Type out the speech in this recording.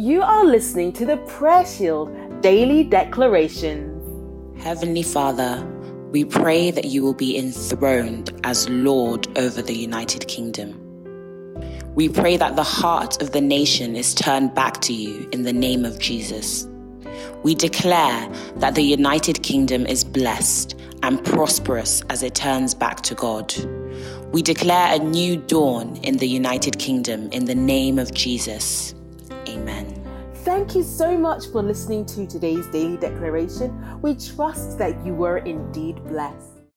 You are listening to the Prayer Shield Daily Declarations. Heavenly Father, we pray that you will be enthroned as Lord over the United Kingdom. We pray that the heart of the nation is turned back to you in the name of Jesus. We declare that the United Kingdom is blessed and prosperous as it turns back to God. We declare a new dawn in the United Kingdom in the name of Jesus. Amen. Thank you so much for listening to today's daily declaration. We trust that you were indeed blessed.